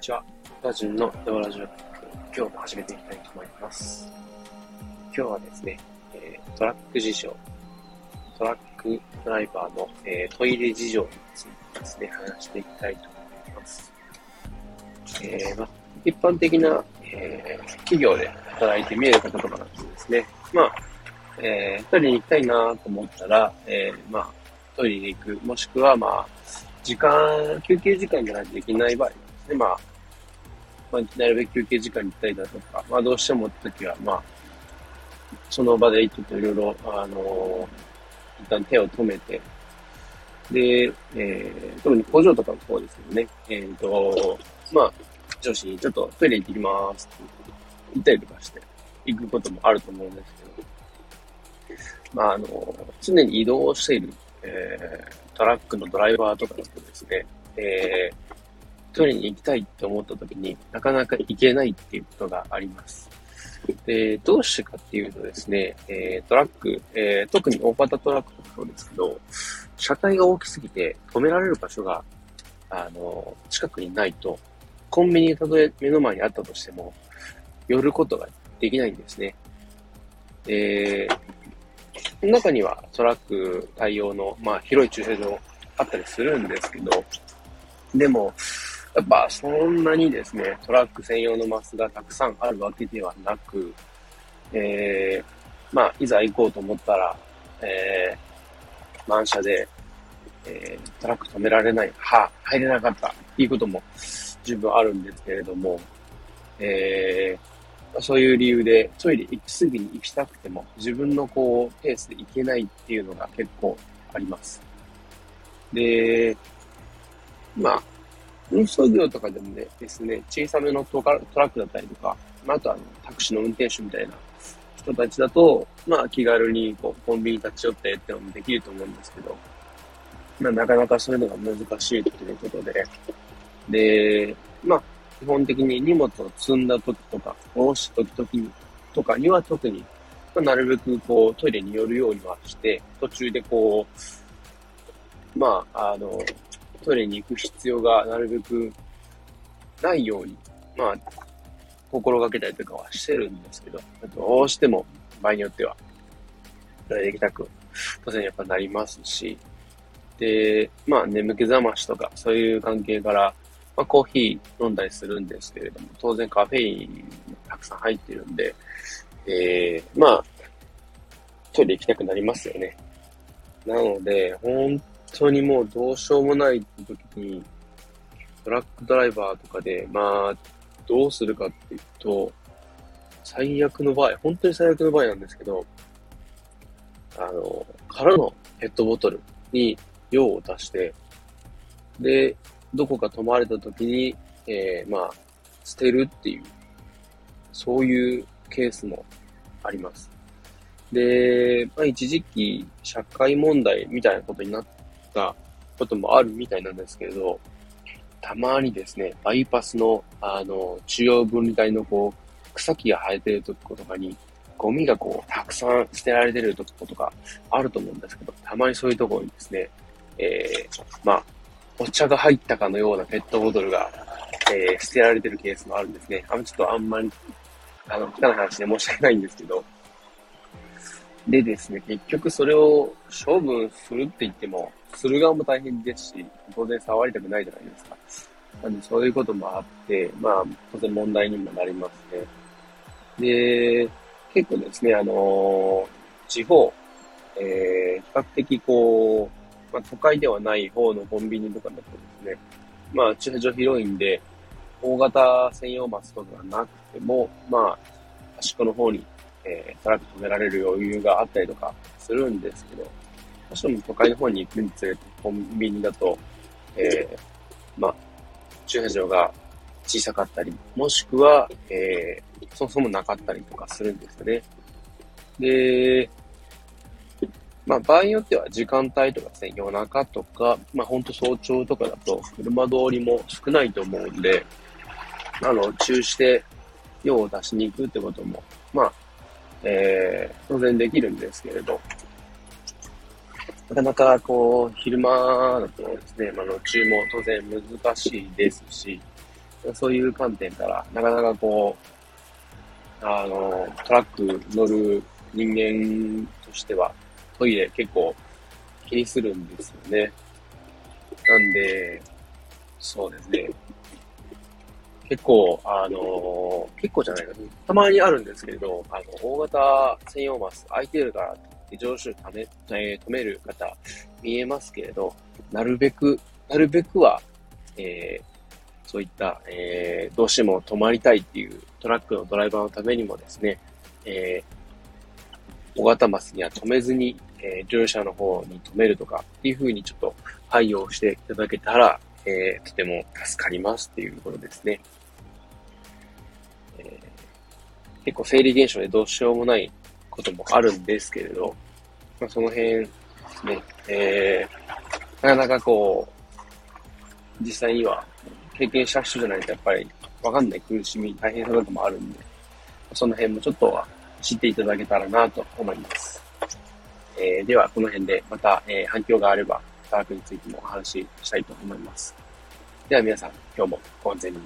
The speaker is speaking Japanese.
ちは。ラジオのドラジオ今日も始めていきたいと思います。今日はですね、え、トラック事情、トラックドライバーの、え、トイレ事情についてですね、話していきたいと思います。えー、ま一般的な、えー、企業で働いて見える方とかだとですね、まあ、えー、トイレに行きたいなと思ったら、えー、まあ、トイレに行く、もしくは、まあ、時間、休憩時間じゃないとできない場合で、まあ、まあ、なるべく休憩時間に行ったりだとか、まあ、どうしてもって時は、まあ、その場でちょっといろいろ、あのー、一旦手を止めて、で、えー、特に工場とかもそうですけどね、えっ、ー、と、まあ、上司にちょっとトイレ行ってきますって言ったりとかして、行くこともあると思うんですけど、まあ、あの、常に移動している、えー、トラックのドライバーとかだとですね、えー、トイレに行きたいって思った時になかなか行けないっていうことがあります。で、どうしてかっていうとですね、えー、トラック、えー、特に大型トラックとかそうですけど、車体が大きすぎて止められる場所が、あの、近くにないと、コンビニがたとえ目の前にあったとしても、寄ることができないんですね。で、中にはトラック対応の、まあ、広い駐車場あったりするんですけど、でも、やっぱそんなにですね、トラック専用のマスがたくさんあるわけではなく、えー、まあ、いざ行こうと思ったら、えー、満車で、えー、トラック止められない、は、入れなかったっていうことも十分あるんですけれども、えー、そういう理由でトイレ行きすぎに行きたくても自分のこうペースで行けないっていうのが結構あります。で、まあ、運送業とかでもね、ですね、小さめのトラックだったりとか、まあ、あとはタクシーの運転手みたいな人たちだと、まあ気軽にこうコンビニ立ち寄ってってのもできると思うんですけど、まあなかなかそういうのが難しいということで、で、まあ基本的に荷物を積んだ時とか、下ろす時とかには特に、まあ、なるべくこうトイレに寄るようにはして、途中でこう、まあ、あの、トイレに行く必要がなるべくないように、まあ、心がけたりとかはしてるんですけど、どうしても場合によっては、トイレ行きたく、当然やっぱなりますし、で、まあ眠気覚ましとか、そういう関係から、まあコーヒー飲んだりするんですけれども、当然カフェインたくさん入ってるんで、えー、まあ、トイレ行きたくなりますよね。なので、本当にもうどうしようもない時に、トラックドライバーとかで、まあ、どうするかっていうと、最悪の場合、本当に最悪の場合なんですけど、あの、空のペットボトルに用を足して、で、どこか泊まれた時に、えー、まあ、捨てるっていう、そういうケースもあります。で、まあ、一時期、社会問題みたいなことになったこともあるみたいなんですけれど、たまにですね、バイパスの、あの、中央分離帯のこう、草木が生えてるとことかに、ゴミがこう、たくさん捨てられてるとことかあると思うんですけど、たまにそういうところにですね、えー、まあ、お茶が入ったかのようなペットボトルが、えー、捨てられてるケースもあるんですね。あの、ちょっとあんまり、あの、汚い話で申し訳ないんですけど、でですね、結局それを処分するって言っても、する側も大変ですし、当然触りたくないじゃないですか。なんでそういうこともあって、まあ、当然問題にもなりますね。で、結構ですね、あの、地方、えー、比較的こう、まあ、都会ではない方のコンビニとかだとですね、まあ、駐車場広いんで、大型専用バスとかがなくても、まあ、端っこの方にえー、トラック止められる余裕があったりとかするんですけど、どうしても都会の方に行くにつれて、コンビニだと、えー、まあ、駐車場が小さかったり、もしくは、えー、そもそもなかったりとかするんですよね。で、まあ、場合によっては時間帯とかですね、夜中とか、まあ、ほんと早朝とかだと、車通りも少ないと思うんで、あの、中して、用を出しに行くってことも、まあ、えー、当然できるんですけれど、なかなかこう、昼間だとですね、まあ、の中も当然難しいですし、そういう観点から、なかなかこう、あの、トラック乗る人間としては、トイレ結構気にするんですよね。なんで、そうですね。結構、あの結構じゃないか、たまにあるんですけれど、あの、大型専用マス空いてるから上手ため、えー、止める方見えますけれど、なるべく、なるべくは、えー、そういった、えー、どうしても止まりたいっていうトラックのドライバーのためにもですね、えー、小型マスには止めずに、えー、乗車の方に止めるとかっていう風にちょっと配慮していただけたら、えー、とても助かりますっていうとことですね。え結構生理現象でどうしようもないこともあるんですけれど、まあ、その辺ね、えー、なかなかこう、実際には経験した人じゃないとやっぱりわかんない苦しみ、大変さとかもあるんで、その辺もちょっとは知っていただけたらなと思います。えー、では、この辺でまた、えー、反響があれば、科学についてもお話ししたいと思います。では皆さん、今日もご安全に。